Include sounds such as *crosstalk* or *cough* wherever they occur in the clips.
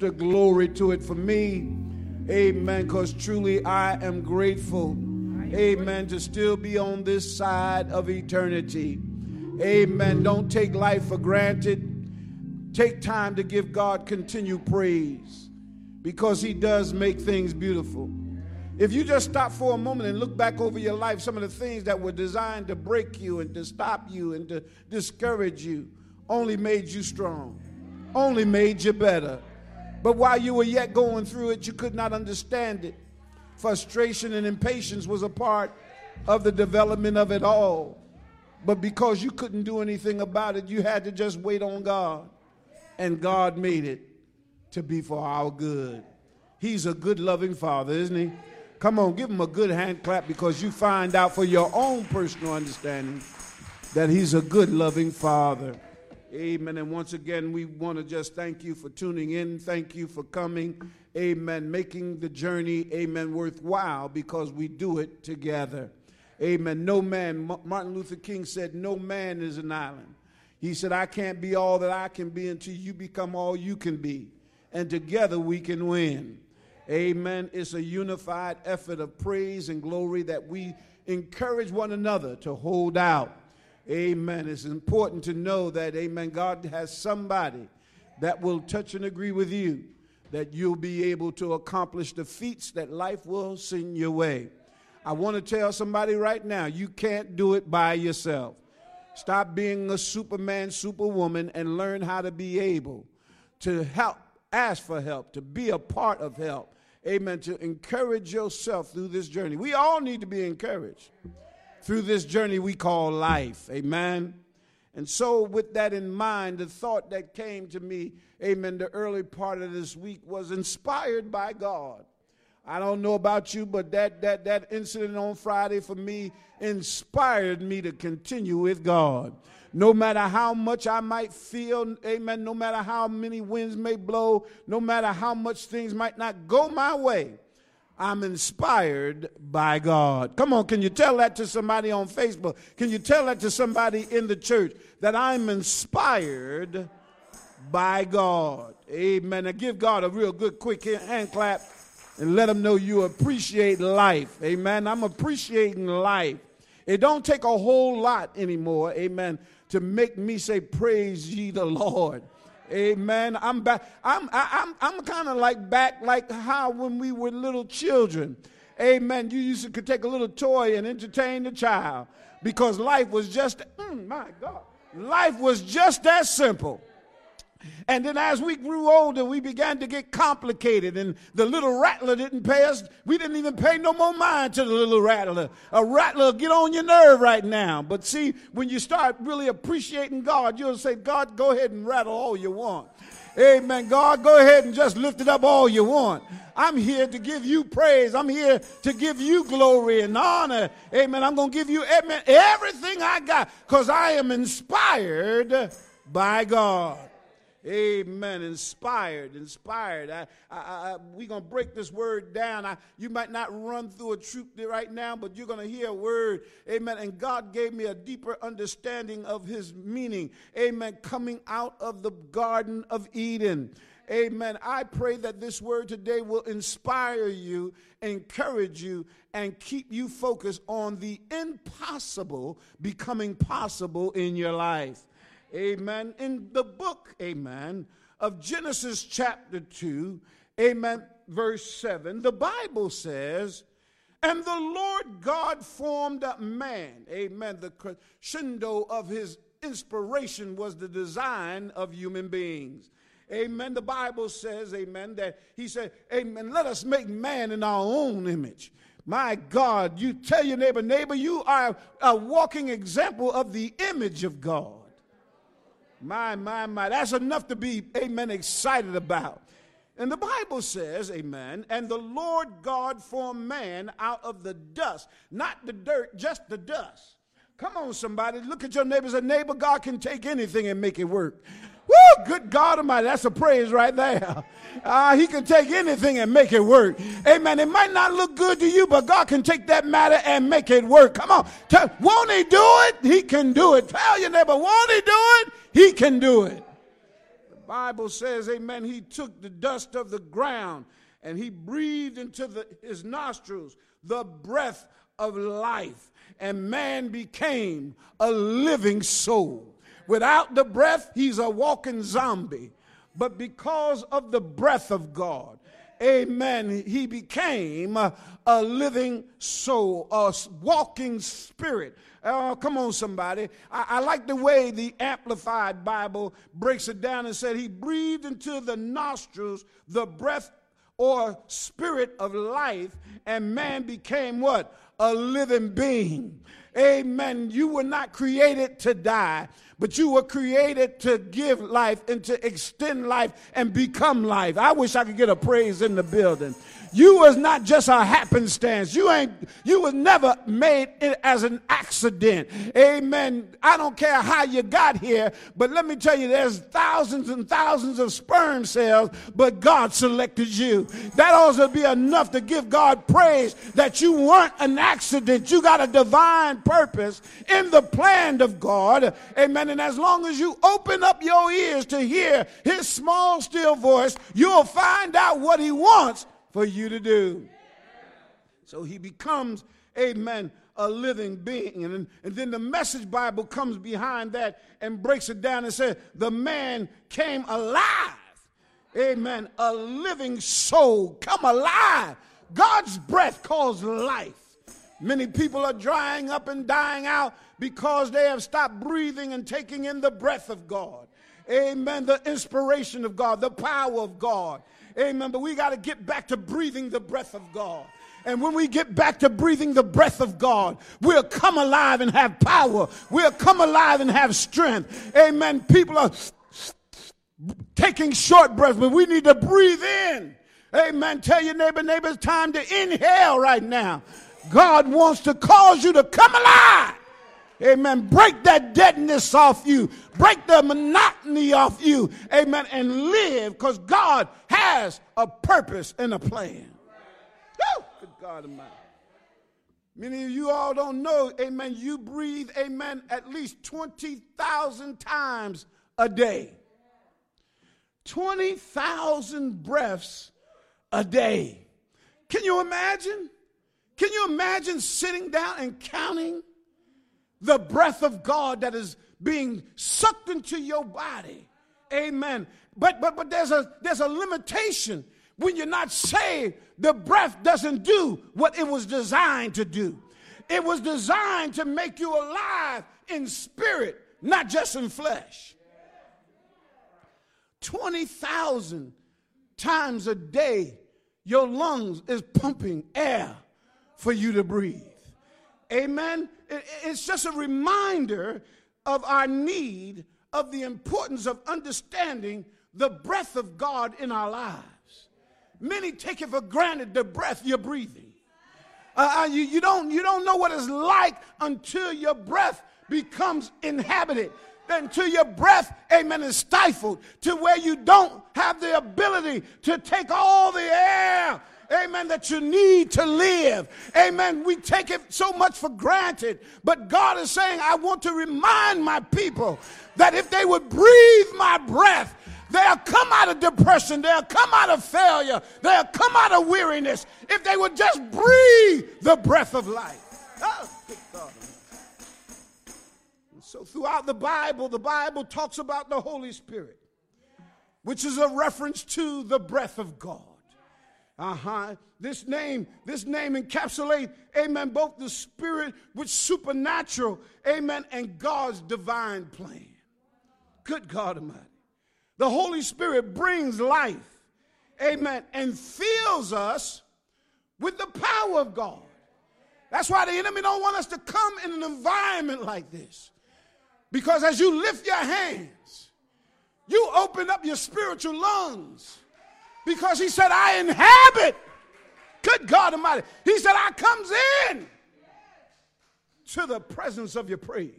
extra glory to it for me. Amen. Because truly I am grateful. Amen. To still be on this side of eternity. Amen. Don't take life for granted. Take time to give God continued praise because He does make things beautiful. If you just stop for a moment and look back over your life, some of the things that were designed to break you and to stop you and to discourage you only made you strong, only made you better. But while you were yet going through it, you could not understand it. Frustration and impatience was a part of the development of it all. But because you couldn't do anything about it, you had to just wait on God. And God made it to be for our good. He's a good, loving Father, isn't He? Come on, give him a good hand clap because you find out for your own personal understanding that he's a good, loving father. Amen. And once again, we want to just thank you for tuning in. Thank you for coming. Amen. Making the journey, amen, worthwhile because we do it together. Amen. No man, Martin Luther King said, no man is an island. He said, I can't be all that I can be until you become all you can be. And together we can win. Amen. It's a unified effort of praise and glory that we encourage one another to hold out. Amen. It's important to know that, amen, God has somebody that will touch and agree with you that you'll be able to accomplish the feats that life will send your way. I want to tell somebody right now you can't do it by yourself. Stop being a superman, superwoman, and learn how to be able to help, ask for help, to be a part of help, amen, to encourage yourself through this journey. We all need to be encouraged through this journey we call life, amen. And so, with that in mind, the thought that came to me, amen, the early part of this week was inspired by God. I don't know about you, but that, that, that incident on Friday for me inspired me to continue with God no matter how much I might feel, amen, no matter how many winds may blow, no matter how much things might not go my way, I'm inspired by God. Come on, can you tell that to somebody on Facebook? Can you tell that to somebody in the church that I'm inspired by God? Amen. Now give God a real good quick hand clap and let him know you appreciate life. Amen. I'm appreciating life. It don't take a whole lot anymore. Amen to make me say, Praise ye the Lord. Amen. I'm back. I'm I, I'm I'm kind of like back like how when we were little children. Amen. You used to could take a little toy and entertain the child because life was just mm, my God. Life was just that simple. And then as we grew older, we began to get complicated. And the little rattler didn't pay us. We didn't even pay no more mind to the little rattler. A rattler get on your nerve right now. But see, when you start really appreciating God, you'll say, God, go ahead and rattle all you want. Amen. God, go ahead and just lift it up all you want. I'm here to give you praise. I'm here to give you glory and honor. Amen. I'm going to give you amen, everything I got because I am inspired by God. Amen. Inspired, inspired. I, I, I, we're going to break this word down. I, you might not run through a troop right now, but you're going to hear a word. Amen. And God gave me a deeper understanding of his meaning. Amen. Coming out of the Garden of Eden. Amen. I pray that this word today will inspire you, encourage you, and keep you focused on the impossible becoming possible in your life. Amen. In the book, amen, of Genesis chapter 2, amen, verse 7, the Bible says, and the Lord God formed a man. Amen. The crescendo of his inspiration was the design of human beings. Amen. The Bible says, amen, that he said, amen, let us make man in our own image. My God, you tell your neighbor, neighbor, you are a walking example of the image of God. My, my, my. That's enough to be, amen, excited about. And the Bible says, amen, and the Lord God formed man out of the dust, not the dirt, just the dust. Come on, somebody. Look at your neighbors. A neighbor, God can take anything and make it work. Woo! Good God Almighty. That's a praise right there. Uh, he can take anything and make it work. Amen. It might not look good to you, but God can take that matter and make it work. Come on. Tell, won't he do it? He can do it. Tell your neighbor, won't he do it? He can do it. The Bible says, amen, he took the dust of the ground and he breathed into the, his nostrils the breath of life, and man became a living soul. Without the breath, he's a walking zombie. But because of the breath of God, amen, he became a, a living soul, a walking spirit. Oh, come on, somebody. I, I, like the way the Amplified Bible breaks it down and said he breathed into the nostrils the breath or spirit of life, and man became what? A living being. Amen. You were not created to die, but you were created to give life and to extend life and become life. I wish I could get a praise in the building. You was not just a happenstance. You ain't, you was never made it as an accident. Amen. I don't care how you got here, but let me tell you, there's thousands and thousands of sperm cells, but God selected you. That to be enough to give God praise that you weren't an accident. You got a divine purpose in the plan of God. Amen. And as long as you open up your ears to hear his small, still voice, you'll find out what he wants for you to do. So he becomes, amen, a living being. And, and then the message Bible comes behind that and breaks it down and says, the man came alive. Amen. A living soul come alive. God's breath calls life. Many people are drying up and dying out because they have stopped breathing and taking in the breath of God. Amen. The inspiration of God, the power of God. Amen. But we got to get back to breathing the breath of God. And when we get back to breathing the breath of God, we'll come alive and have power. We'll come alive and have strength. Amen. People are taking short breaths, but we need to breathe in. Amen. Tell your neighbor, neighbor, it's time to inhale right now. God wants to cause you to come alive. Amen. Break that deadness off you. Break the monotony off you. Amen. And live because God has a purpose and a plan. Woo! Good God Almighty. Many of you all don't know, amen, you breathe, amen, at least 20,000 times a day. 20,000 breaths a day. Can you imagine? Can you imagine sitting down and counting the breath of God that is being sucked into your body. Amen. But but but there's a there's a limitation. When you're not saved, the breath doesn't do what it was designed to do. It was designed to make you alive in spirit, not just in flesh. 20,000 times a day, your lungs is pumping air for you to breathe. Amen. It's just a reminder of our need of the importance of understanding the breath of God in our lives. Many take it for granted the breath you're breathing. Uh, uh you, you, don't, you don't know what it's like until your breath becomes inhabited until your breath, amen, is stifled to where you don't have the ability to take all the air amen, that you need to live. Amen. We take it so much for granted. But God is saying, I want to remind my people that if they would breathe my breath, they'll come out of depression, they'll come out of failure, they'll come out of weariness if they would just breathe the breath of life. Oh, so, throughout the Bible, the Bible talks about the Holy Spirit, which is a reference to the breath of God. Uh-huh. This name, this name encapsulate, amen, both the spirit which supernatural, amen, and God's divine plan. Good God Almighty. The Holy Spirit brings life, amen, and fills us with the power of God. That's why the enemy don't want us to come in an environment like this. Because as you lift your hands, you open up your spiritual lungs because he said, I inhabit. Good God Almighty. He said, I comes in to the presence of your praise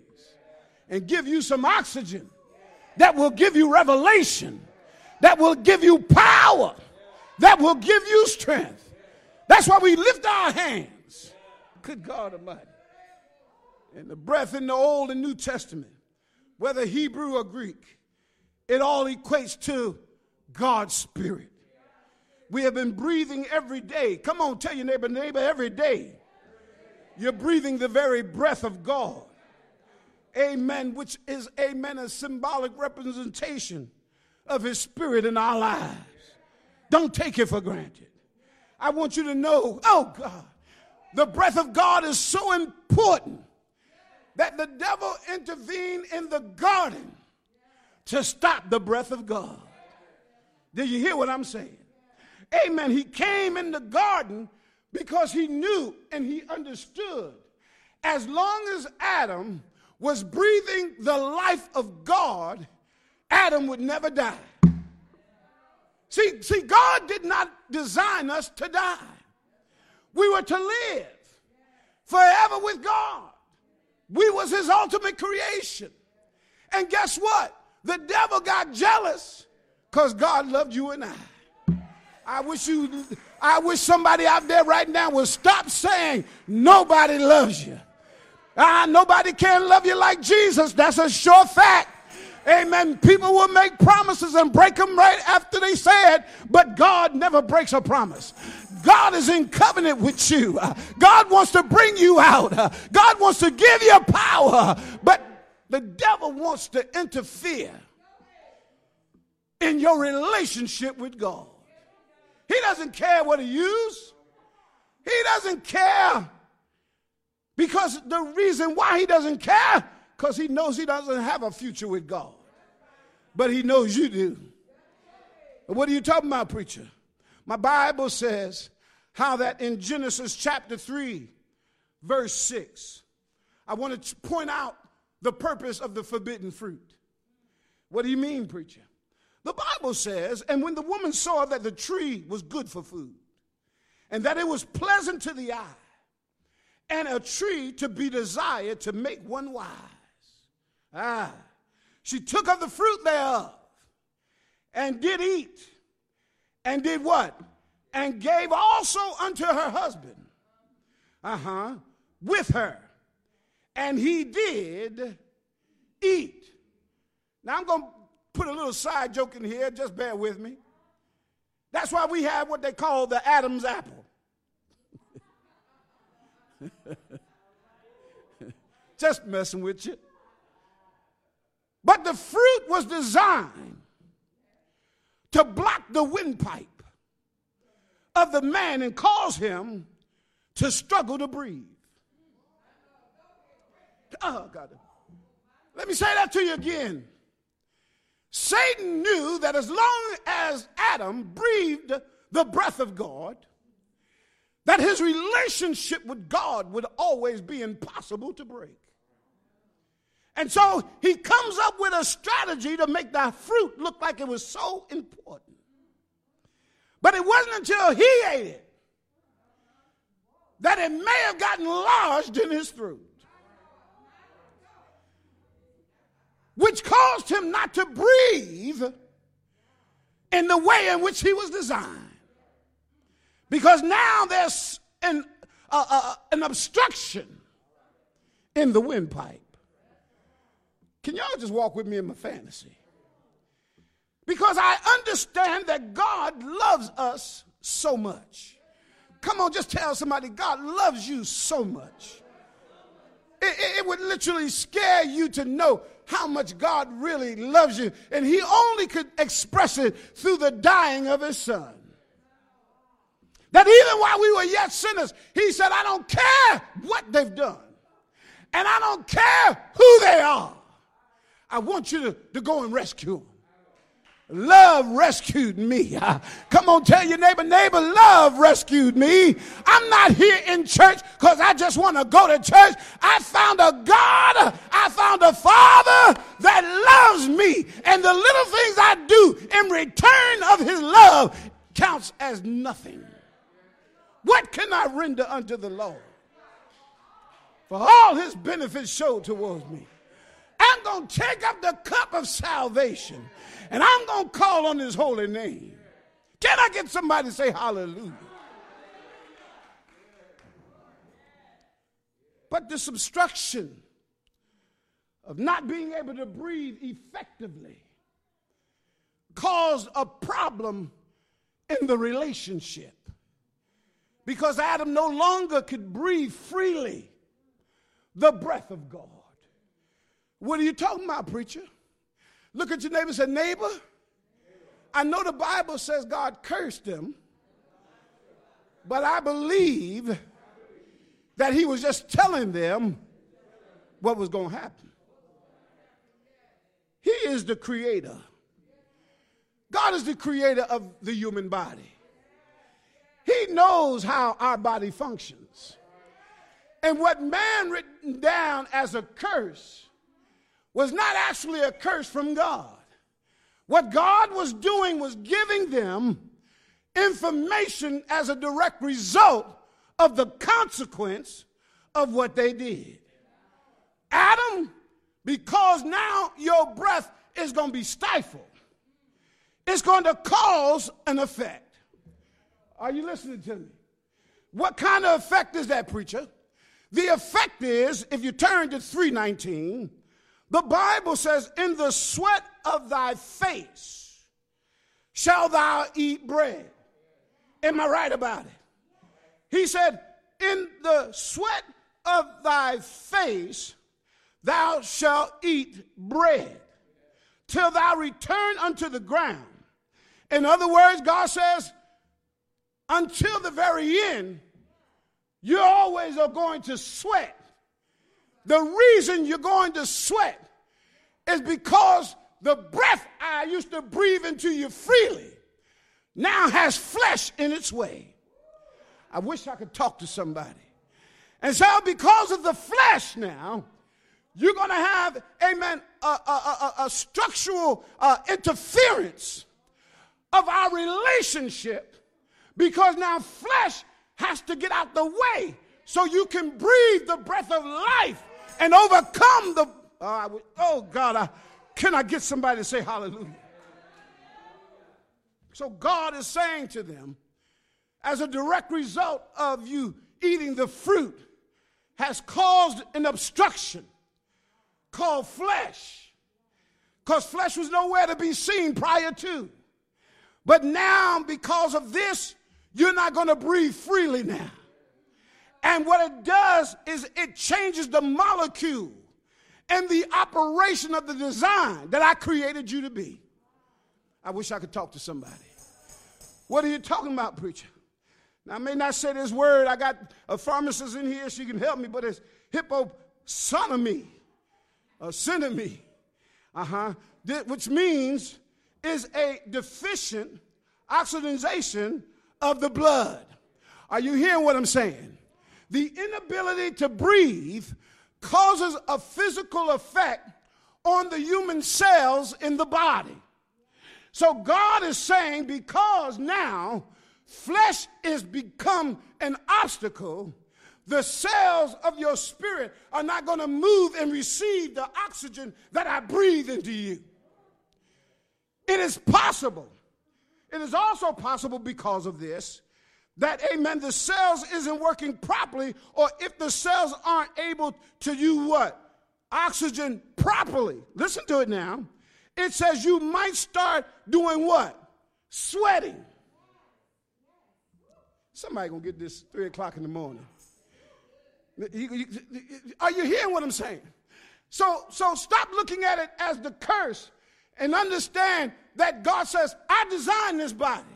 and give you some oxygen that will give you revelation, that will give you power, that will give you strength. That's why we lift our hands. Good God Almighty. And the breath in the Old and New Testament, whether Hebrew or Greek, it all equates to God's Spirit. We have been breathing every day. Come on, tell your neighbor, neighbor, every day. You're breathing the very breath of God. Amen, which is, amen, a symbolic representation of His Spirit in our lives. Don't take it for granted. I want you to know, oh God, the breath of God is so important that the devil intervened in the garden to stop the breath of God. Did you hear what I'm saying? Amen. He came in the garden because he knew and he understood as long as Adam was breathing the life of God, Adam would never die. See, see, God did not design us to die. We were to live forever with God. We was his ultimate creation. And guess what? The devil got jealous because God loved you and I. I wish you I wish somebody out there right now would stop saying nobody loves you. Ah, nobody can love you like Jesus. That's a sure fact. Amen. People will make promises and break them right after they say it, but God never breaks a promise. God is in covenant with you. God wants to bring you out. God wants to give you power, but the devil wants to interfere in your relationship with God. He doesn't care what he uses. He doesn't care because the reason why he doesn't care because he knows he doesn't have a future with God. But he knows you do. What are you talking about, preacher? My Bible says how that in Genesis chapter 3, verse 6, I want to point out the purpose of the forbidden fruit. What do you mean, preacher? The Bible says, and when the woman saw that the tree was good for food, and that it was pleasant to the eye, and a tree to be desired to make one wise. Ah, she took of the fruit thereof and did eat, and did what? And gave also unto her husband, uh huh, with her. And he did eat. Now I'm going to put a little side joke in here, just bear with me. That's why we have what they call the Adam's apple. *laughs* just messing with you. But the fruit was designed to block the windpipe of the man and cause him to struggle to breathe. Oh, God. Let me say that to you again. Satan knew that as long as Adam breathed the breath of God, that his relationship with God would always be impossible to break. And so he comes up with a strategy to make that fruit look like it was so important. But it wasn't until he ate it that it may have gotten lodged in his throat. Which caused him not to breathe in the way in which he was designed. Because now there's an, uh, uh, an obstruction in the windpipe. Can y'all just walk with me in my fantasy? Because I understand that God loves us so much. Come on, just tell somebody God loves you so much. It, it, it would literally scare you to know how much God really loves you. And he only could express it through the dying of his son. That even while we were yet sinners, he said, I don't care what they've done. And I don't care who they are. I want you to, to go and rescue them. Love rescued me. *laughs* Come on, tell your neighbor, neighbor, love rescued me. I'm not here in church because I just want to go to church. I found a God, I found a Father that loves me. And the little things I do in return of his love counts as nothing. What can I render unto the Lord? For all his benefits showed towards me. I'm going to take up the of salvation and I'm going to call on his holy name. Can I get somebody to say hallelujah? But this obstruction of not being able to breathe effectively caused a problem in the relationship because Adam no longer could breathe freely the breath of God. What are you talking about, preacher? Look at your neighbor and say, Neighbor, I know the Bible says God cursed them, but I believe that He was just telling them what was going to happen. He is the creator. God is the creator of the human body. He knows how our body functions. And what man written down as a curse was not actually a curse from God. What God was doing was giving them information as a direct result of the consequence of what they did. Adam, because now your breath is going to be stifled, it's going to cause an effect. Are you listening to me? What kind of effect is that, preacher? The effect is, if you turn to 319, the Bible says, In the sweat of thy face shall thou eat bread. Am I right about it? He said, In the sweat of thy face thou shalt eat bread till thou return unto the ground. In other words, God says, until the very end, you always are going to sweat. The reason you're going to sweat is because the breath I used to breathe into you freely now has flesh in its way. I wish I could talk to somebody. And so, because of the flesh now, you're going to have, amen, a, a, a, a structural uh, interference of our relationship because now flesh has to get out the way so you can breathe the breath of life and overcome the. Uh, oh, God, I, can I get somebody to say hallelujah? So God is saying to them, as a direct result of you eating the fruit, has caused an obstruction called flesh. Because flesh was nowhere to be seen prior to. But now, because of this, you're not going to breathe freely now. And what it does is it changes the molecule and the operation of the design that I created you to be. I wish I could talk to somebody. What are you talking about, preacher? Now, I may not say this word. I got a pharmacist in here. She can help me, but it's hyposonomy, a synomy, uh-huh, which means is a deficient oxidization of the blood. Are you hearing what I'm saying? The inability to breathe causes a physical effect on the human cells in the body. So God is saying, because now flesh is become an obstacle, the cells of your spirit are not going to move and receive the oxygen that I breathe into you. It is possible. It is also possible because of this that, amen, the cells isn't working properly, or if the cells aren't able to do what? Oxygen properly. Listen to it now. It says you might start doing what? Sweating. Somebody gonna get this three o'clock in the morning. Are you hearing what I'm saying? So, so stop looking at it as the curse and understand that God says, I designed this body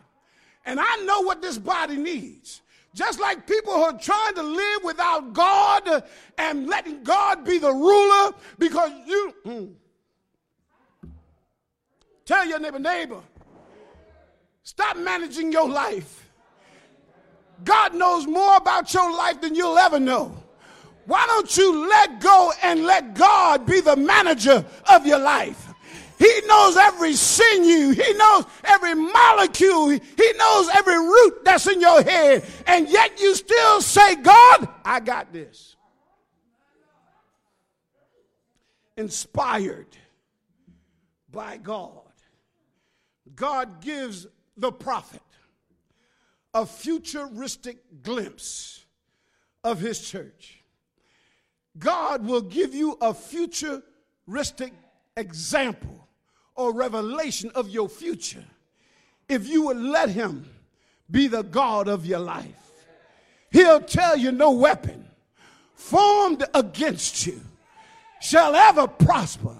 and I know what this body needs. Just like people who are trying to live without God and letting God be the ruler because you. Mm, tell your neighbor, neighbor, stop managing your life. God knows more about your life than you'll ever know. Why don't you let go and let God be the manager of your life? He knows every sinew. He knows every molecule. He knows every root that's in your head. And yet you still say, God, I got this. Inspired by God. God gives the prophet a futuristic glimpse of his church. God will give you a futuristic example or revelation of your future if you would let him be the God of your life. He'll tell you no weapon formed against you shall ever prosper.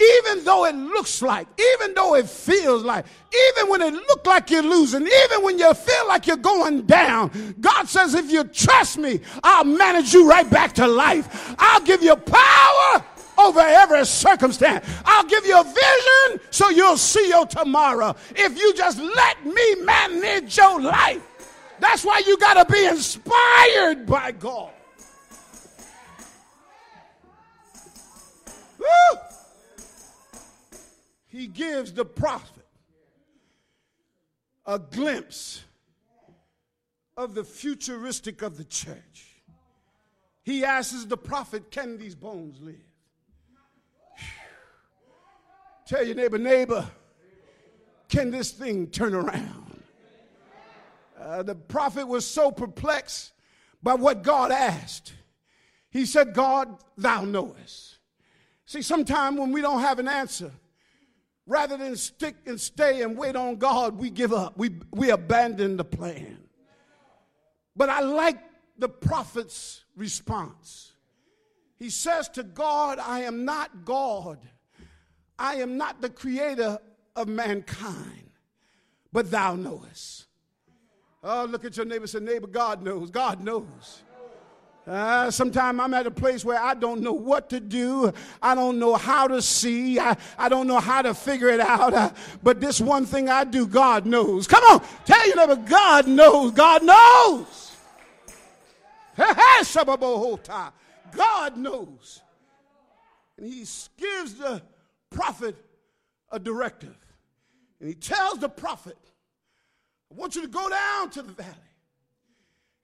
Even though it looks like, even though it feels like, even when it looks like you're losing, even when you feel like you're going down, God says, if you trust me, I'll manage you right back to life. I'll give you power over every circumstance. I'll give you a vision so you'll see your tomorrow. If you just let me manage your life, that's why you got to be inspired by God. Woo! He gives the prophet a glimpse of the futuristic of the church. He asks the prophet, Can these bones live? Tell your neighbor, neighbor, can this thing turn around? Uh, the prophet was so perplexed by what God asked. He said, God, thou knowest. See, sometimes when we don't have an answer, rather than stick and stay and wait on God, we give up. We, we abandon the plan. But I like the prophet's response. He says to God, I am not God I am not the creator of mankind, but thou knowest. Oh, look at your neighbor say, neighbor, God knows. God knows. Uh, Sometimes I'm at a place where I don't know what to do. I don't know how to see. I, I don't know how to figure it out. Uh, but this one thing I do, God knows. Come on, tell your neighbor, God knows. God knows. *laughs* God knows. And he gives the prophet a directive. And he tells the prophet, I want you to go down to the valley.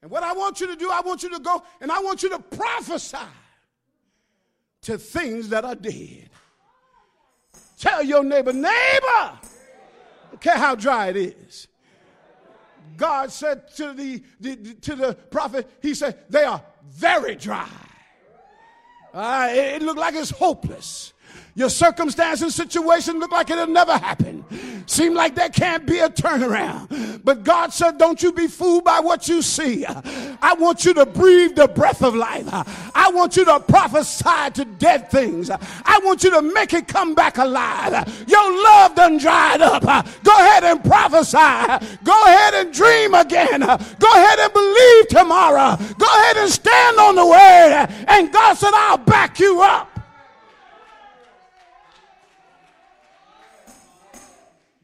And what I want you to do, I want you to go and I want you to prophesy to things that are dead. Tell your neighbor, neighbor, don't care how dry it is. God said to the, the, to the prophet, He said, they are very dry. Uh, it, it looked like it's hopeless. Your circumstance and situation look like it'll never happen. Seem like there can't be a turnaround. But God said, Don't you be fooled by what you see. I want you to breathe the breath of life. I want you to prophesy to dead things. I want you to make it come back alive. Your love done dried up. Go ahead and prophesy. Go ahead and dream again. Go ahead and believe tomorrow. Go ahead and stand on the word. And God said, I'll back you up.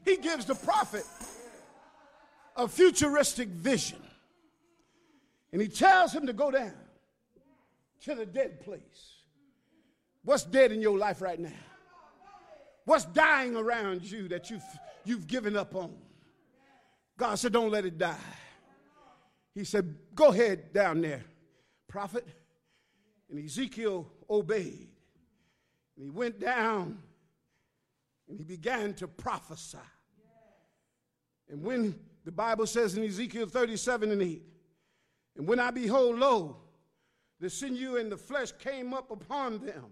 He gives the prophet a futuristic vision. And he tells him to go down to the dead place. What's dead in your life right now? What's dying around you that you've, you've given up on? God said, Don't let it die. He said, Go ahead down there, prophet. And Ezekiel obeyed. And he went down and he began to prophesy. And when the Bible says in Ezekiel 37 and 8, and when I behold, lo, the sinew and the flesh came up upon them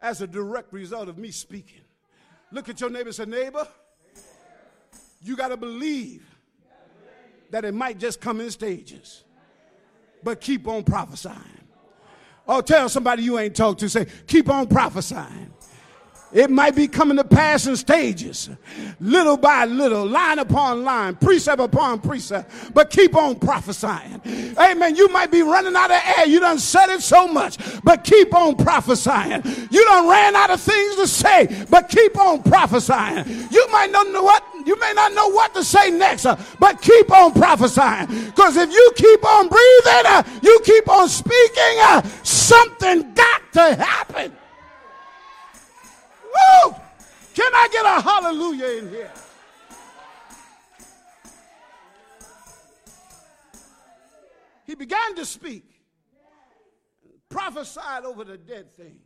as a direct result of me speaking. Look at your neighbor and say, neighbor, you got to believe that it might just come in stages, but keep on prophesying. Or tell somebody you ain't talked to, say, keep on prophesying. It might be coming to pass in stages, little by little, line upon line, precept upon precept, but keep on prophesying. Amen. You might be running out of air. You done said it so much, but keep on prophesying. You done ran out of things to say, but keep on prophesying. You might not know what you may not know what to say next, uh, but keep on prophesying. Because if you keep on breathing, uh, you keep on speaking, uh, something got to happen. Woo! Can I get a hallelujah in here? He began to speak, prophesied over the dead things.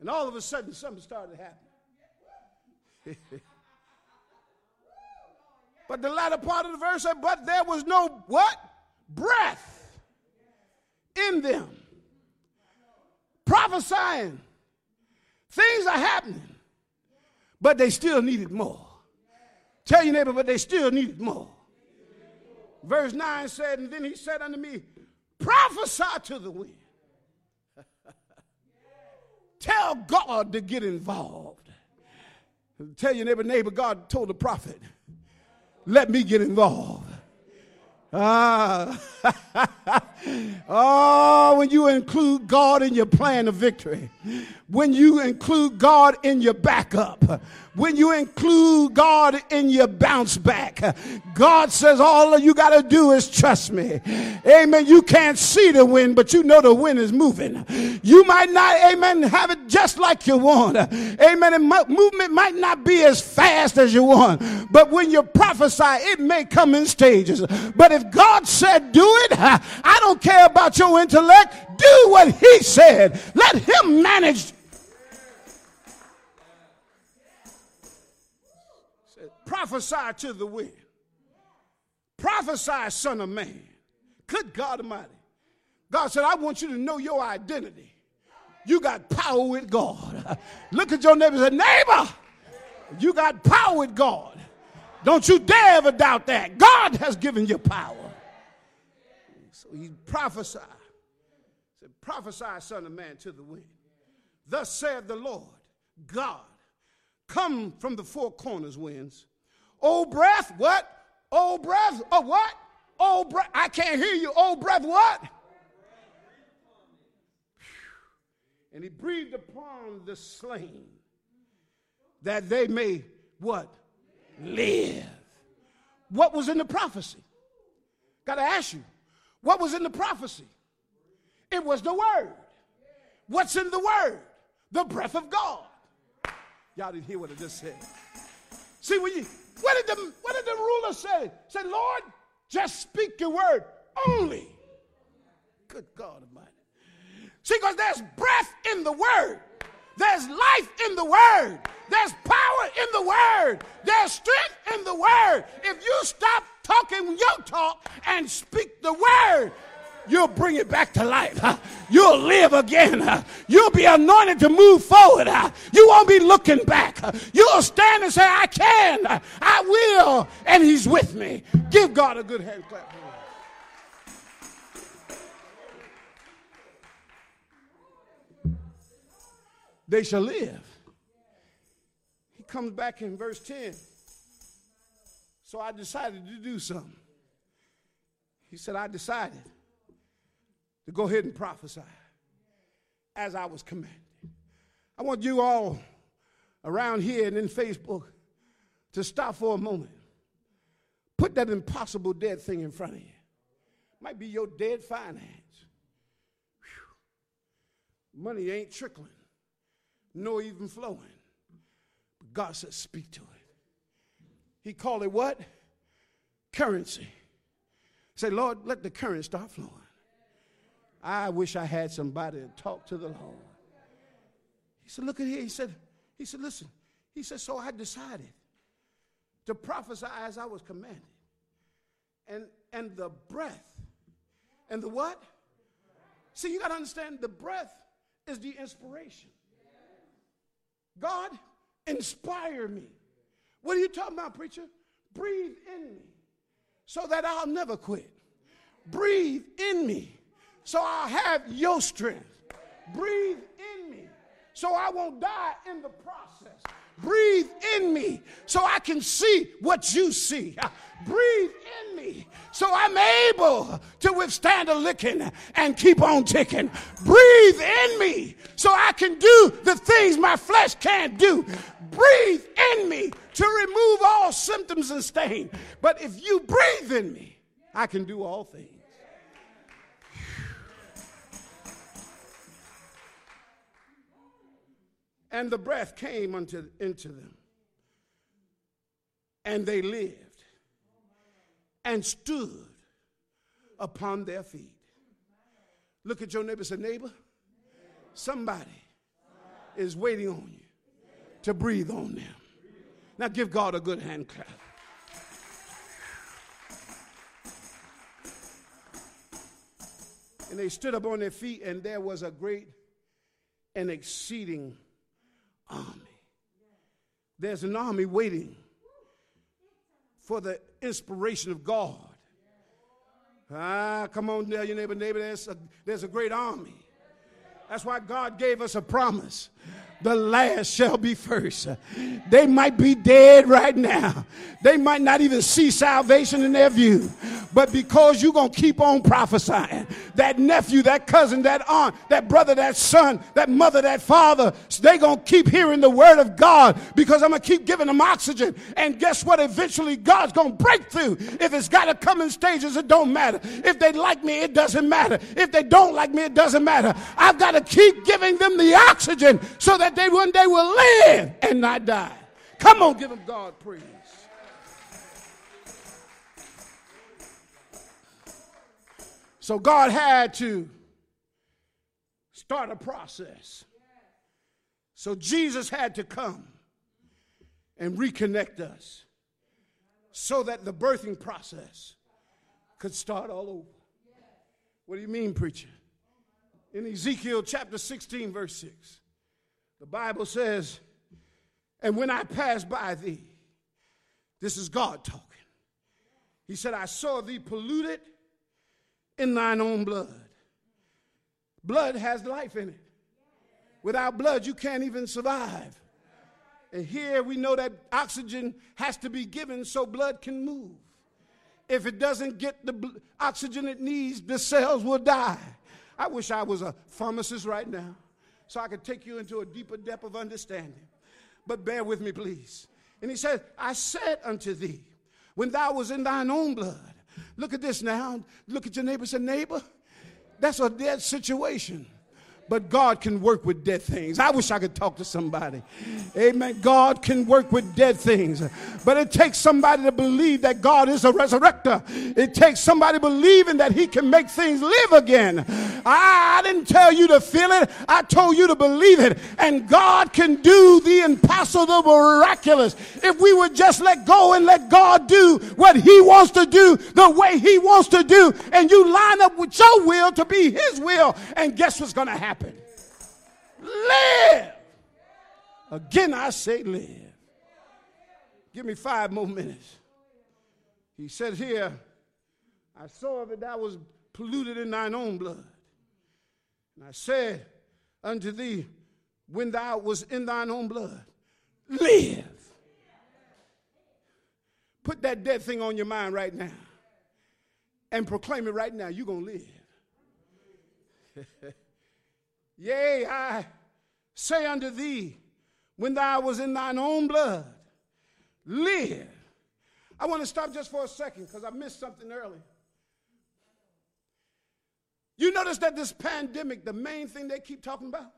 And all of a sudden, something started happening. *laughs* but the latter part of the verse said, But there was no what? Breath in them. Prophesying Things are happening, but they still needed more. Tell your neighbor, but they still needed more. Verse 9 said, And then he said unto me, Prophesy to the wind. *laughs* Tell God to get involved. Tell your neighbor, neighbor, God told the prophet, Let me get involved. Ah. *laughs* oh, when you include God in your plan of victory, when you include God in your backup, when you include God in your bounce back, God says all you got to do is trust me. Amen. You can't see the wind, but you know the wind is moving. You might not, amen, have it just like you want. Amen. And movement might not be as fast as you want, but when you prophesy, it may come in stages. But if God said do it, I don't care about your intellect. Do what he said. Let him manage. Prophesy to the wind. Prophesy, son of man. Good God Almighty. God said, I want you to know your identity. You got power with God. *laughs* Look at your neighbor and say, Neighbor, you got power with God. Don't you dare ever doubt that. God has given you power. So he prophesied. Said, Prophesy, son of man, to the wind. Thus saith the Lord God, come from the four corners, winds. Oh breath, what? Oh breath, oh what? Oh breath, I can't hear you. Oh breath, what? And he breathed upon the slain that they may what? Live. What was in the prophecy? Got to ask you, what was in the prophecy? It was the word. What's in the word? The breath of God. Y'all didn't hear what I just said. See, when you, what did the, what did the ruler say? Say, Lord, just speak your word only. Good God Almighty. See, because there's breath in the word. There's life in the word. There's power in the word. There's strength in the word. If you stop talking your talk and speak the word, you'll bring it back to life. You'll live again. You'll be anointed to move forward. You won't be looking back. You'll stand and say, I can, I will, and He's with me. Give God a good hand clap. They shall live. He comes back in verse 10. So I decided to do something. He said, I decided to go ahead and prophesy as I was commanded. I want you all around here and in Facebook to stop for a moment. Put that impossible dead thing in front of you. Might be your dead finance. Whew. Money ain't trickling, nor even flowing. But God says, speak to it. He called it what? Currency. Say, Lord, let the current start flowing. I wish I had somebody to talk to the Lord. He said, look at here. He said, he said, listen. He said, so I decided to prophesy as I was commanded. And and the breath. And the what? See, you got to understand the breath is the inspiration. God inspire me. What are you talking about, preacher? Breathe in me so that I'll never quit. Breathe in me so I'll have your strength. Breathe in me so I won't die in the process. Breathe in me so I can see what you see. Breathe in me so I'm able to withstand a licking and keep on ticking. Breathe in me so I can do the things my flesh can't do. Breathe in me to remove all symptoms and stain. But if you breathe in me, I can do all things. And the breath came unto, into them, and they lived and stood upon their feet. Look at your neighbor say, neighbor, somebody is waiting on you to breathe on them. Now give God a good hand clap. And they stood up on their feet, and there was a great and exceeding army there's an army waiting for the inspiration of God. Ah, come on, tell your neighbor, neighbor, there's a, there's a great army. That's why God gave us a promise the last shall be first. They might be dead right now. They might not even see salvation in their view. But because you're going to keep on prophesying, that nephew, that cousin, that aunt, that brother, that son, that mother, that father, they're going to keep hearing the word of God because I'm going to keep giving them oxygen. And guess what? Eventually God's going to break through. If it's got to come in stages, it don't matter. If they like me, it doesn't matter. If they don't like me, it doesn't matter. I've got to keep giving them the oxygen so that they one day will live and not die. Come on, give them God praise. So God had to start a process. So Jesus had to come and reconnect us so that the birthing process could start all over. What do you mean, preacher? In Ezekiel chapter 16, verse 6. The Bible says, and when I passed by thee, this is God talking. He said, I saw thee polluted in thine own blood. Blood has life in it. Without blood, you can't even survive. And here we know that oxygen has to be given so blood can move. If it doesn't get the oxygen it needs, the cells will die. I wish I was a pharmacist right now so I could take you into a deeper depth of understanding. But bear with me, please. And he said, I said unto thee, when thou was in thine own blood, look at this now. Look at your neighbor, say, neighbor, that's a dead situation but God can work with dead things. I wish I could talk to somebody. Amen. God can work with dead things, but it takes somebody to believe that God is a resurrector. It takes somebody believing that He can make things live again. I, I didn't tell you to feel it, I told you to believe it. And God can do the impossible the miraculous if we would just let go and let God do what He wants to do the way He wants to do, and you line up with your will to be His will. And guess what's going to happen? Happen. Live. Again, I say live. Give me five more minutes. He said here, I saw that thou was polluted in thine own blood. And I said unto thee, when thou was in thine own blood, live. Put that dead thing on your mind right now and proclaim it right now. You're going to live. *laughs* Yea, I say unto thee, when thou was in thine own blood, live. I want to stop just for a second because I missed something earlier. You notice that this pandemic, the main thing they keep talking about?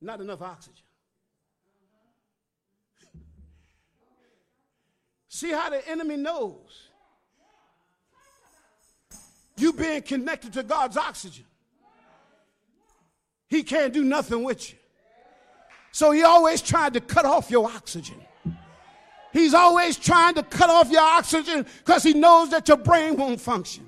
Not enough oxygen. See how the enemy knows you being connected to God's oxygen. He can't do nothing with you. So he always tried to cut off your oxygen. He's always trying to cut off your oxygen because he knows that your brain won't function.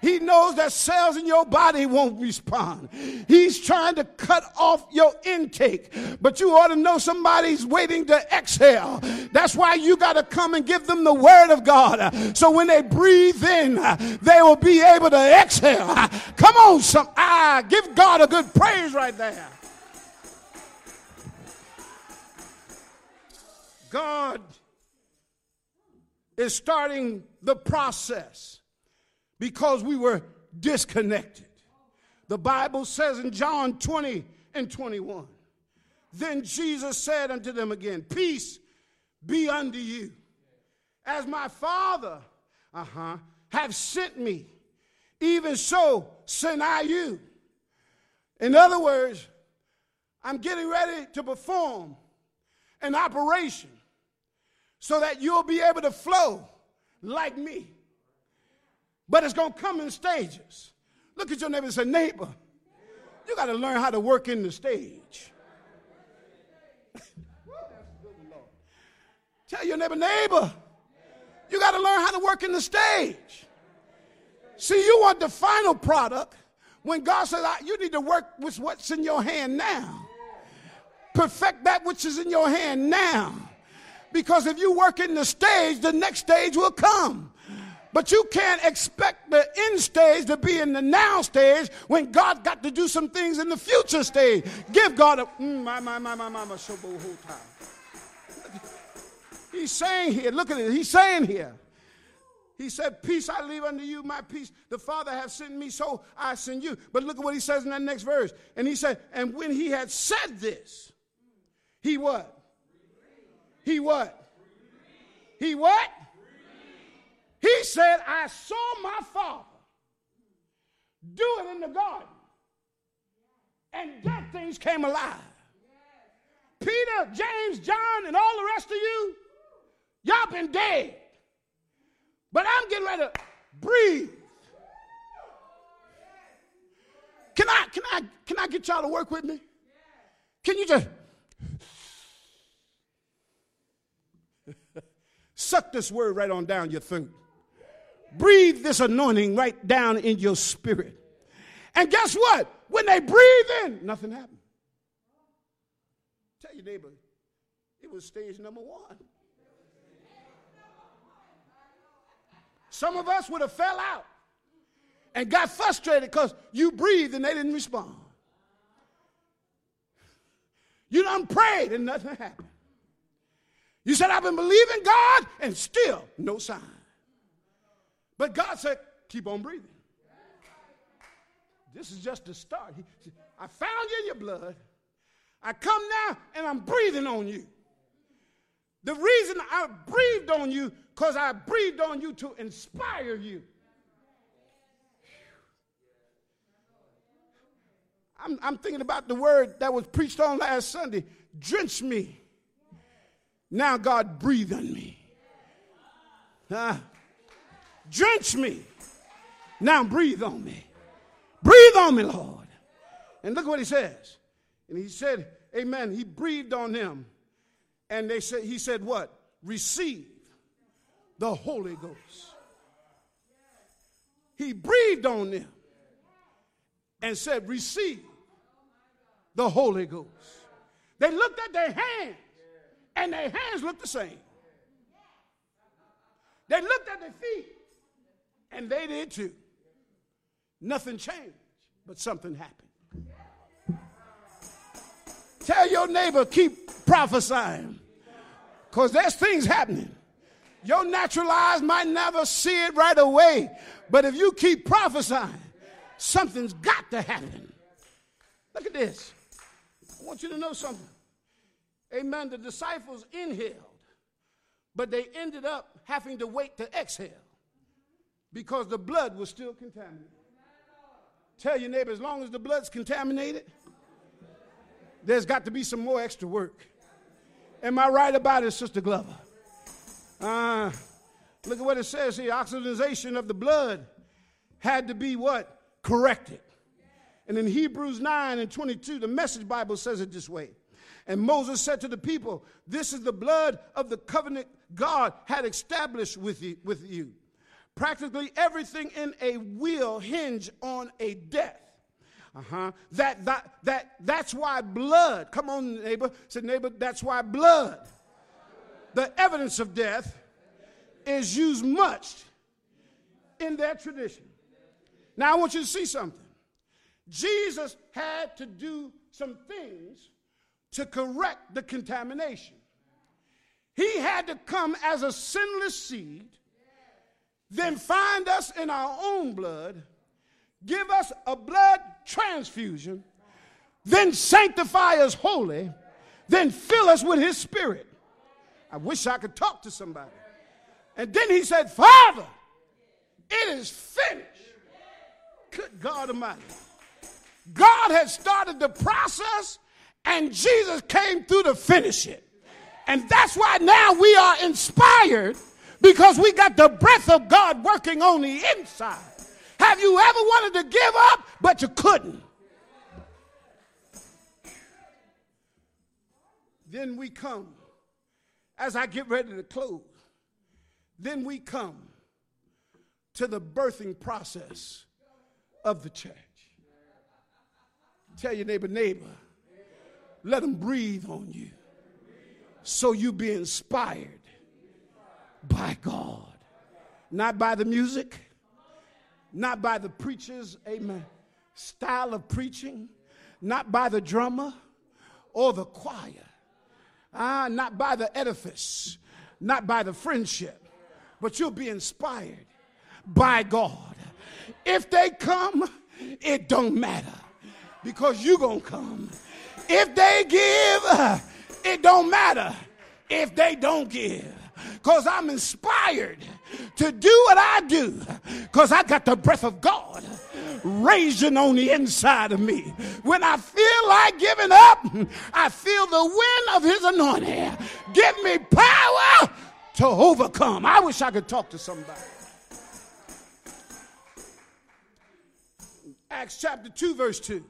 He knows that cells in your body won't respond. He's trying to cut off your intake. But you ought to know somebody's waiting to exhale. That's why you got to come and give them the word of God. So when they breathe in, they will be able to exhale. Come on, some ah, give God a good praise right there. God is starting the process because we were disconnected. The Bible says in John 20 and 21 Then Jesus said unto them again, Peace be unto you. As my Father uh-huh, have sent me, even so send I you. In other words, I'm getting ready to perform an operation so that you'll be able to flow like me but it's going to come in stages. Look at your neighbor and say, neighbor, you got to learn how to work in the stage. Tell your neighbor, neighbor, you got to learn how to work in the stage. See, you want the final product, When God says, You need to work with what's in your hand now, perfect that which is in your hand now. Because if you work in the stage, the next stage will come. But you can't expect the end stage to be in the now stage when God got to do some things in the future stage. Give God a mm, my my my my my whole time. He's saying here, look at it. He's saying here. He said, Peace I leave unto you, my peace. The Father hath sent me, so I send you. But look at what he says in that next verse. And he said, And when he had said this, he what? He what? He what? He said, I saw my father do it in the garden, and dead things came alive. Peter, James, John, and all the rest of you, y'all been dead. But I'm getting ready to breathe. Can I, can I, can I get y'all to work with me? Can you just *laughs* suck this word right on down your throat? Breathe this anointing right down in your spirit. And guess what? When they breathe in, nothing happened. Tell your neighbor, it was stage number one. Some of us would have fell out and got frustrated because you breathed and they didn't respond. You done prayed and nothing happened. You said, I've been believing God and still no sign. But God said, keep on breathing. This is just the start. He, I found you in your blood. I come now and I'm breathing on you. The reason I breathed on you, because I breathed on you to inspire you. I'm, I'm, thinking about the word that was preached on last Sunday drench me. Now, God, breathe on me. Uh, Drench me. Now breathe on me. Breathe on me, Lord. And look what he says. And he said, Amen. He breathed on them. And they said, he said, What? Receive the Holy Ghost. He breathed on them and said, Receive the Holy Ghost. They looked at their hands, and their hands looked the same. They looked at their feet, and they did too. Nothing changed, but something happened. Tell your neighbor, keep prophesying. Because there's things happening. Your natural eyes might never see it right away, but if you keep prophesying, something's got to happen. Look at this. I want you to know something. Amen. The disciples inhaled, but they ended up having to wait to exhale because the blood was still contaminated. Tell your neighbor, as long as the blood's contaminated, there's got to be some more extra work. Am I right about it, Sister Glover? Uh, look at what it says here oxidization of the blood had to be what? Corrected. And in Hebrews 9 and 22, the message Bible says it this way. And Moses said to the people, This is the blood of the covenant God had established with you. With you. Practically everything in a will hinge on a death. Uh-huh. That, that, that, that's why blood, come on, neighbor, say, neighbor, that's why blood, the evidence of death, is used much in their tradition. Now, I want you to see something. Jesus had to do some things to correct the contamination. He had to come as a sinless seed then find us in our own blood, give us a blood transfusion, then sanctify us holy, then fill us with his spirit. I wish I could talk to somebody. And then he said, Father, it is finished. Good God Almighty. God had started the process, and Jesus came through to finish it. And that's why now we are inspired because we got the breath of God working on the inside. Have you ever wanted to give up, but you couldn't? Then we come, as I get ready to close, then we come to the birthing process of the church. Tell your neighbor, neighbor, let them breathe on you so you be inspired by God. Not by the music, not by the preacher's, amen, style of preaching, not by the drummer or the choir, ah, not by the edifice, not by the friendship, but you'll be inspired by God. If they come, it don't matter. Because you gonna come. If they give, it don't matter. If they don't give because I'm inspired to do what I do because I got the breath of God raging on the inside of me. When I feel like giving up, I feel the wind of his anointing. Give me power to overcome. I wish I could talk to somebody. Acts chapter 2, verse 2.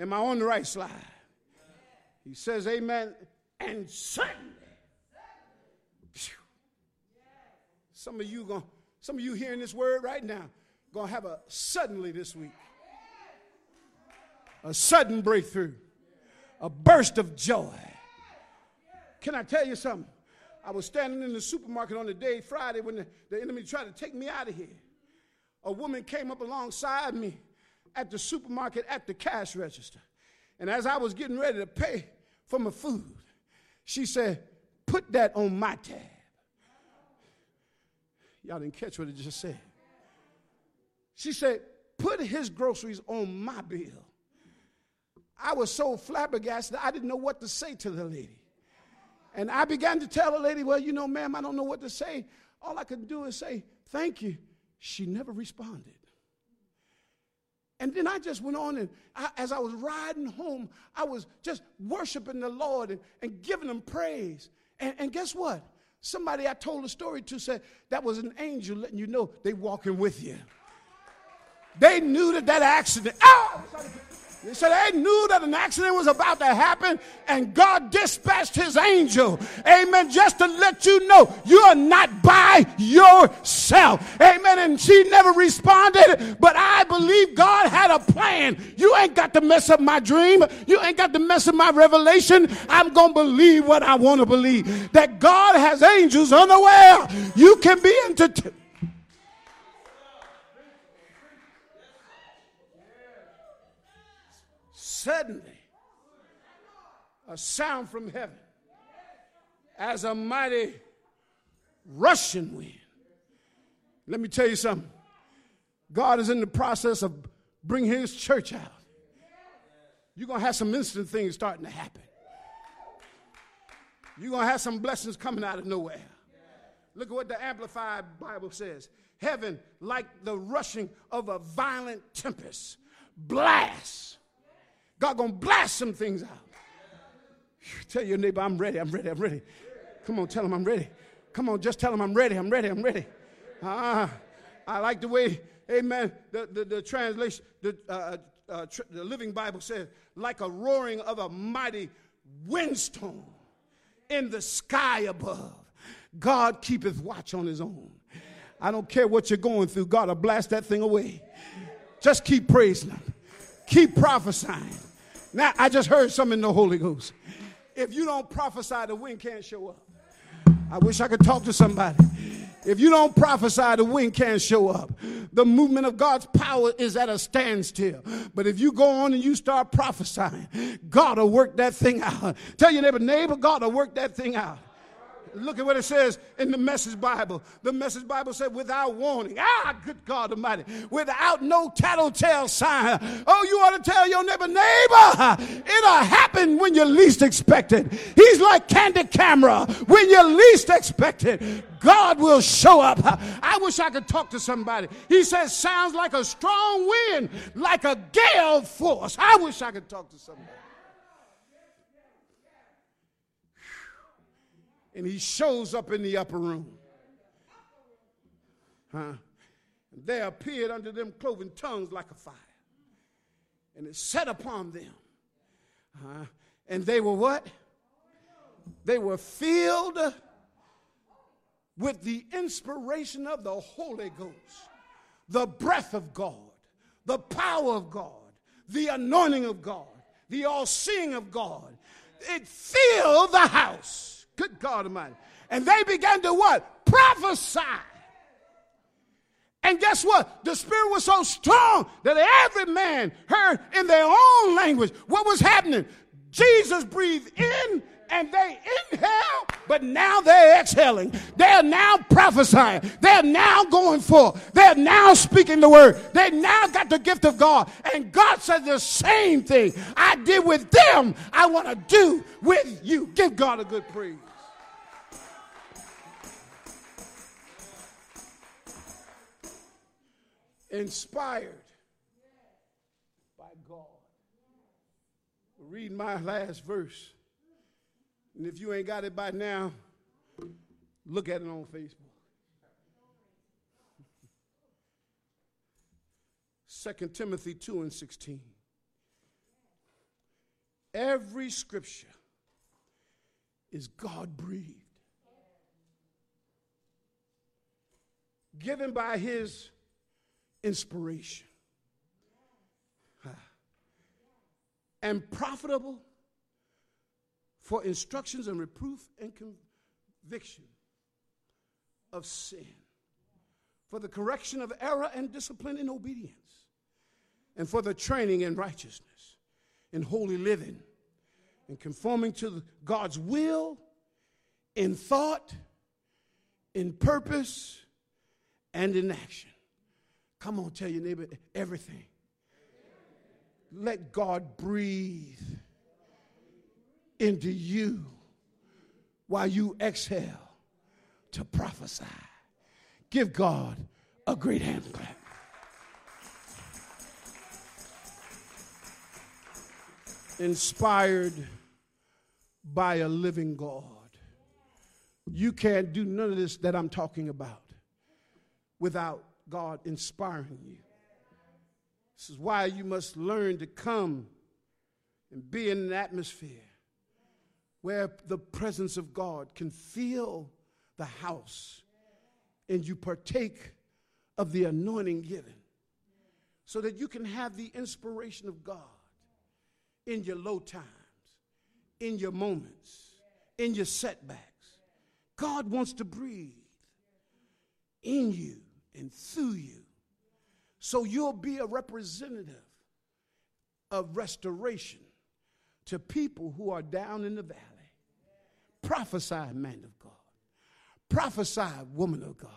Am I on the right slide? He says, Amen. And suddenly, some of you going some of you hearing this word right now, gonna have a suddenly this week. A sudden breakthrough, a burst of joy. Can I tell you something? I was standing in the supermarket on the day Friday when the, the enemy tried to take me out of here. A woman came up alongside me at the supermarket at the cash register. And as I was getting ready to pay for my food, she said, Put that on my tab. Y'all didn't catch what it just said. She said, Put his groceries on my bill. I was so flabbergasted, I didn't know what to say to the lady. And I began to tell the lady, Well, you know, ma'am, I don't know what to say. All I could do is say, Thank you. She never responded. And then I just went on, and I, as I was riding home, I was just worshiping the Lord and, and giving him praise. And, and guess what? Somebody I told a story to said that was an angel letting you know they walking with you. They knew that that accident. Oh! They said they knew that an accident was about to happen, and God dispatched his angel. Amen. Just to let you know you are not by yourself. Amen. And she never responded, but I believe God had a plan. You ain't got to mess up my dream. You ain't got to mess up my revelation. I'm going to believe what I want to believe. That God has angels unaware. You can be entertained. suddenly a sound from heaven as a mighty rushing wind. Let me tell you something. God is in the process of bringing his church out. You're going to have some instant things starting to happen. You're going to have some blessings coming out of nowhere. Look at what the Amplified Bible says. Heaven, like the rushing of a violent tempest, blasts God gonna blast some things out. Tell your neighbor, I'm ready, I'm ready, I'm ready. Come on, tell him I'm ready. Come on, just tell him I'm ready, I'm ready, I'm ready. Ah, I like the way, amen, the, the, the translation, the, uh, uh, tr- the Living Bible says, like a roaring of a mighty windstorm in the sky above. God keepeth watch on his own. I don't care what you're going through, God will blast that thing away. Just keep praising him, keep prophesying. Now, I just heard something in the Holy Ghost. If you don't prophesy, the wind can't show up. I wish I could talk to somebody. If you don't prophesy, the wind can't show up. The movement of God's power is at a standstill. But if you go on and you start prophesying, God will work that thing out. Tell your neighbor, neighbor, God will work that thing out. Look at what it says in the Message Bible. The Message Bible said, without warning. Ah, good God Almighty. Without no tattletale sign. Oh, you ought to tell your neighbor, neighbor, it'll happen when you least expect it. He's like candid camera. When you least expect it, God will show up. I wish I could talk to somebody. He says, sounds like a strong wind, like a gale force. I wish I could talk to somebody. And he shows up in the upper room. Huh? And there appeared unto them cloven tongues like a fire. And it set upon them. huh? and they were what? They were filled with the inspiration of the Holy Ghost, the breath of God, the power of God, the anointing of God, the all seeing of God. It filled the house. Good God Almighty. And they began to what? Prophesy. And guess what? The Spirit was so strong that every man heard in their own language what was happening. Jesus breathed in and they inhale, but now they're exhaling. They're now prophesying. They're now going forth. They're now speaking the word. They now got the gift of God. And God said the same thing I did with them, I want to do with you. Give God a good praise. Inspired by God. Read my last verse. And if you ain't got it by now, look at it on Facebook. *laughs* Second Timothy 2 and 16. Every scripture is God breathed, given by his inspiration, and profitable for instructions and reproof and conviction of sin, for the correction of error and discipline in obedience, and for the training in righteousness, in holy living, and conforming to God's will in thought, in purpose, and in action. Come on, tell your neighbor everything. Let God breathe into you while you exhale to prophesy. Give God a great hand clap. Inspired by a living God. You can't do none of this that I'm talking about without God inspiring you. This is why you must learn to come and be in an atmosphere where the presence of God can fill the house and you partake of the anointing given so that you can have the inspiration of God in your low times, in your moments, in your setbacks. God wants to breathe in you and through you so you'll be a representative of restoration to people who are down in the valley. Prophesy, man of God. Prophesy, woman of God.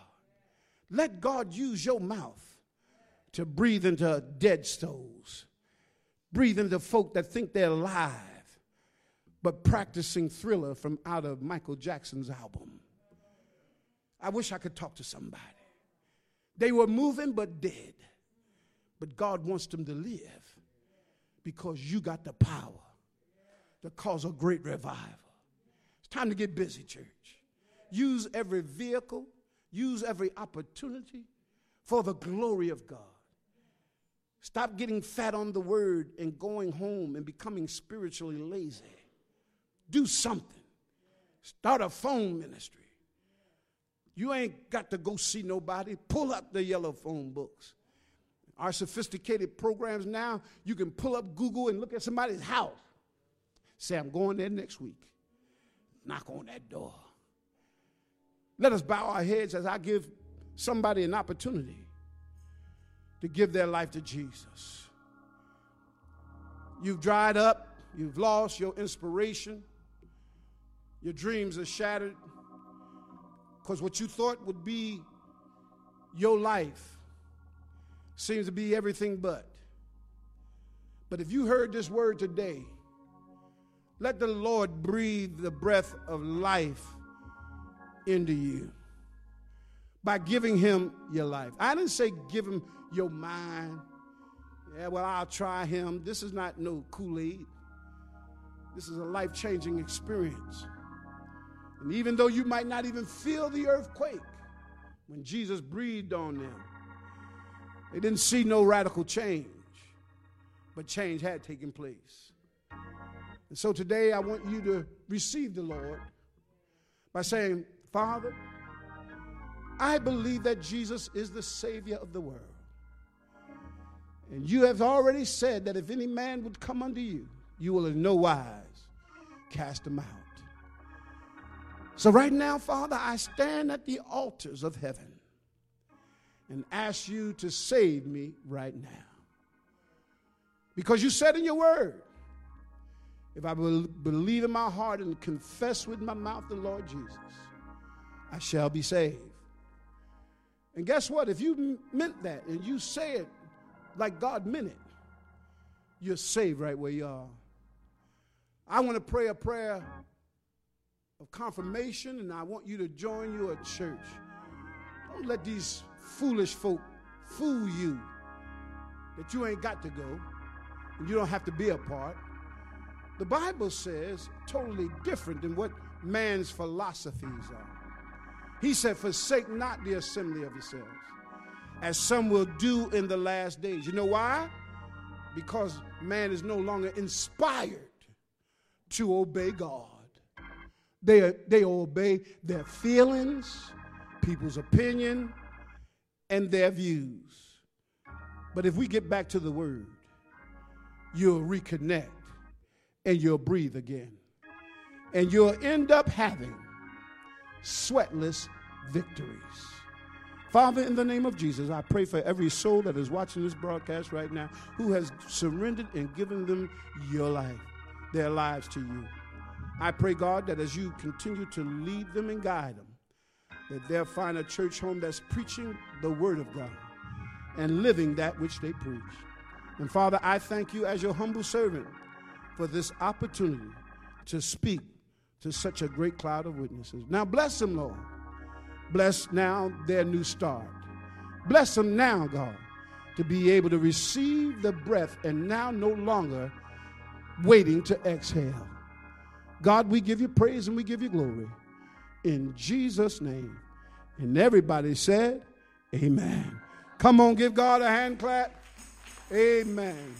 Let God use your mouth to breathe into dead souls, breathe into folk that think they're alive, but practicing thriller from out of Michael Jackson's album. I wish I could talk to somebody. They were moving but dead. But God wants them to live because you got the power to cause a great revival. It's time to get busy, church. Use every vehicle, use every opportunity for the glory of God. Stop getting fat on the word and going home and becoming spiritually lazy. Do something. Start a phone ministry. You ain't got to go see nobody. Pull up the yellow phone books. Our sophisticated programs now, you can pull up Google and look at somebody's house. Say, I'm going there next week. Knock on that door. Let us bow our heads as I give somebody an opportunity to give their life to Jesus. You've dried up, you've lost your inspiration, your dreams are shattered because what you thought would be your life seems to be everything but. But if you heard this word today, let the Lord breathe the breath of life into you by giving him your life. I didn't say give him your mind. Yeah, well, I'll try him. This is not no Kool Aid. This is a life changing experience. And even though you might not even feel the earthquake, when Jesus breathed on them, they didn't see no radical change, but change had taken place. And so today I want you to receive the Lord by saying, Father, I believe that Jesus is the Savior of the world. And you have already said that if any man would come unto you, you will in no wise cast him out. So, right now, Father, I stand at the altars of heaven and ask you to save me right now. Because you said in your word, if I will believe in my heart and confess with my mouth the Lord Jesus, I shall be saved. And guess what? If you meant that and you say it like God meant it, you're saved right where you are. I want to pray a prayer of confirmation, and I want you to join your church. Don't let these foolish folk fool you that you ain't got to go and you don't have to be a part. The Bible says totally different than what man's philosophies are. He said, Forsake not the assembly of yourselves, as some will do in the last days. You know why? Because man is no longer inspired to obey God. They, they obey their feelings, people's opinion, and their views. But if we get back to the word, you'll reconnect and you'll breathe again. And you'll end up having sweatless victories. Father, in the name of Jesus, I pray for every soul that is watching this broadcast right now who has surrendered and given them your life, their lives to you. I pray, God, that as you continue to lead them and guide them, that they'll find a church home that's preaching the word of God and living that which they preach. And Father, I thank you as your humble servant for this opportunity to speak to such a great cloud of witnesses. Now bless them, Lord. Bless now their new start. Bless them now, God, to be able to receive the breath and now no longer waiting to exhale. God, we give you praise and we give you glory. In Jesus' name. And everybody said, Amen. Come on, give God a hand clap. Amen.